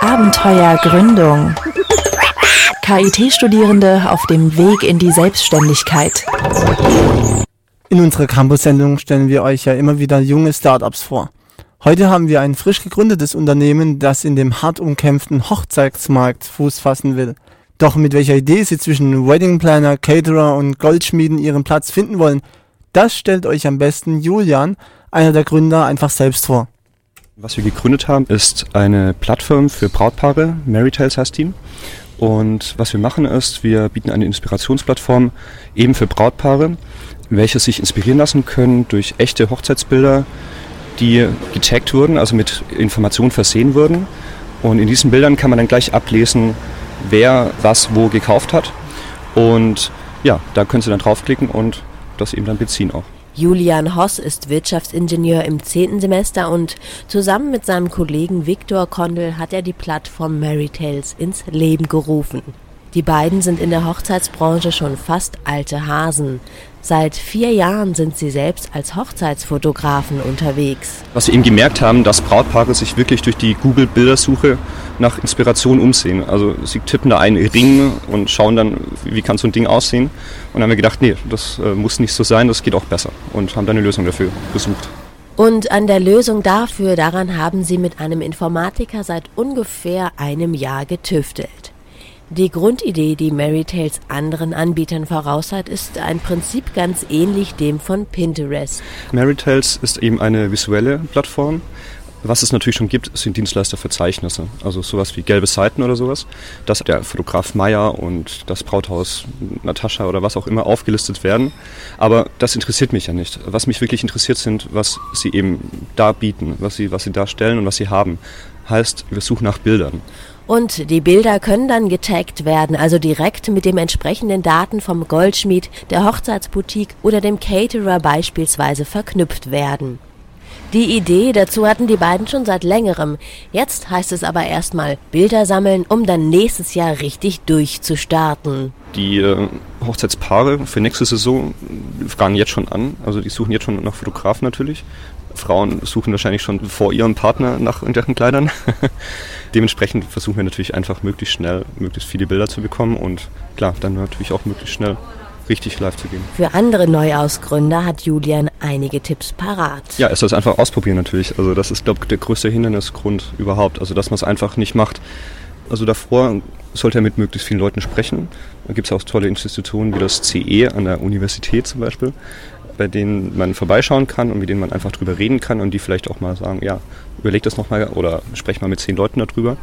Abenteuergründung. KIT-Studierende auf dem Weg in die Selbstständigkeit. In unserer Campus-Sendung stellen wir euch ja immer wieder junge Startups vor. Heute haben wir ein frisch gegründetes Unternehmen, das in dem hart umkämpften Hochzeitsmarkt Fuß fassen will. Doch mit welcher Idee sie zwischen Wedding Planner, Caterer und Goldschmieden ihren Platz finden wollen, das stellt euch am besten Julian, einer der Gründer, einfach selbst vor. Was wir gegründet haben, ist eine Plattform für Brautpaare, Marytales heißt die. Und was wir machen ist, wir bieten eine Inspirationsplattform eben für Brautpaare, welche sich inspirieren lassen können durch echte Hochzeitsbilder, die getaggt wurden, also mit Informationen versehen wurden. Und in diesen Bildern kann man dann gleich ablesen, wer was wo gekauft hat. Und ja, da können Sie dann draufklicken und das eben dann beziehen auch. Julian Hoss ist Wirtschaftsingenieur im zehnten Semester und zusammen mit seinem Kollegen Viktor Kondel hat er die Plattform Marytales ins Leben gerufen. Die beiden sind in der Hochzeitsbranche schon fast alte Hasen. Seit vier Jahren sind sie selbst als Hochzeitsfotografen unterwegs. Was wir eben gemerkt haben, dass Brautpaare sich wirklich durch die Google-Bildersuche nach Inspiration umsehen. Also sie tippen da einen Ring und schauen dann, wie kann so ein Ding aussehen. Und dann haben wir gedacht, nee, das äh, muss nicht so sein, das geht auch besser. Und haben dann eine Lösung dafür gesucht. Und an der Lösung dafür, daran haben sie mit einem Informatiker seit ungefähr einem Jahr getüftelt. Die Grundidee, die Marytales anderen Anbietern voraus hat, ist ein Prinzip ganz ähnlich dem von Pinterest. Marytales ist eben eine visuelle Plattform. Was es natürlich schon gibt, sind Dienstleisterverzeichnisse. Also sowas wie gelbe Seiten oder sowas, dass der Fotograf Meyer und das Brauthaus Natascha oder was auch immer aufgelistet werden. Aber das interessiert mich ja nicht. Was mich wirklich interessiert sind, was sie eben da bieten, was sie, was sie darstellen und was sie haben. Heißt, wir suchen nach Bildern. Und die Bilder können dann getaggt werden, also direkt mit dem entsprechenden Daten vom Goldschmied, der Hochzeitsboutique oder dem Caterer beispielsweise verknüpft werden. Die Idee dazu hatten die beiden schon seit längerem. Jetzt heißt es aber erstmal Bilder sammeln, um dann nächstes Jahr richtig durchzustarten. Die äh, Hochzeitspaare für nächste Saison fragen jetzt schon an, also die suchen jetzt schon nach Fotografen natürlich. Frauen suchen wahrscheinlich schon vor ihrem Partner nach irgendwelchen Kleidern. Dementsprechend versuchen wir natürlich einfach möglichst schnell möglichst viele Bilder zu bekommen und klar, dann natürlich auch möglichst schnell richtig live zu gehen. Für andere Neuausgründer hat Julian einige Tipps parat. Ja, es soll es einfach ausprobieren natürlich. Also das ist, glaube ich, der größte Hindernisgrund überhaupt. Also dass man es einfach nicht macht. Also davor sollte er mit möglichst vielen Leuten sprechen. Da gibt es auch tolle Institutionen wie das CE an der Universität zum Beispiel bei denen man vorbeischauen kann und mit denen man einfach drüber reden kann und die vielleicht auch mal sagen, ja, überleg das nochmal oder sprech mal mit zehn Leuten darüber.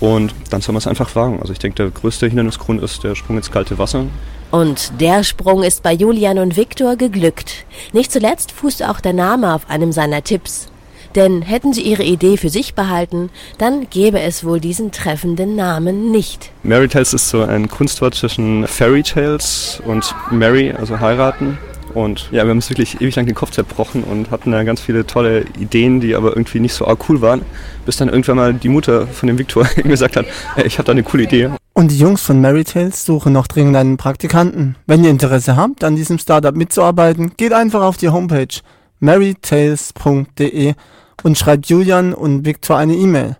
Und dann soll man es einfach wagen. Also ich denke, der größte Hindernisgrund ist der Sprung ins kalte Wasser. Und der Sprung ist bei Julian und Viktor geglückt. Nicht zuletzt fußt auch der Name auf einem seiner Tipps. Denn hätten sie ihre Idee für sich behalten, dann gäbe es wohl diesen treffenden Namen nicht. Mary Tales ist so ein Kunstwort zwischen Fairy Tales und Mary, also heiraten. Und ja, wir haben uns wirklich ewig lang den Kopf zerbrochen und hatten da ganz viele tolle Ideen, die aber irgendwie nicht so cool waren, bis dann irgendwann mal die Mutter von dem Viktor gesagt hat, hey, ich habe da eine coole Idee. Und die Jungs von Marytales suchen noch dringend einen Praktikanten. Wenn ihr Interesse habt, an diesem Startup mitzuarbeiten, geht einfach auf die Homepage marytales.de und schreibt Julian und Viktor eine E-Mail.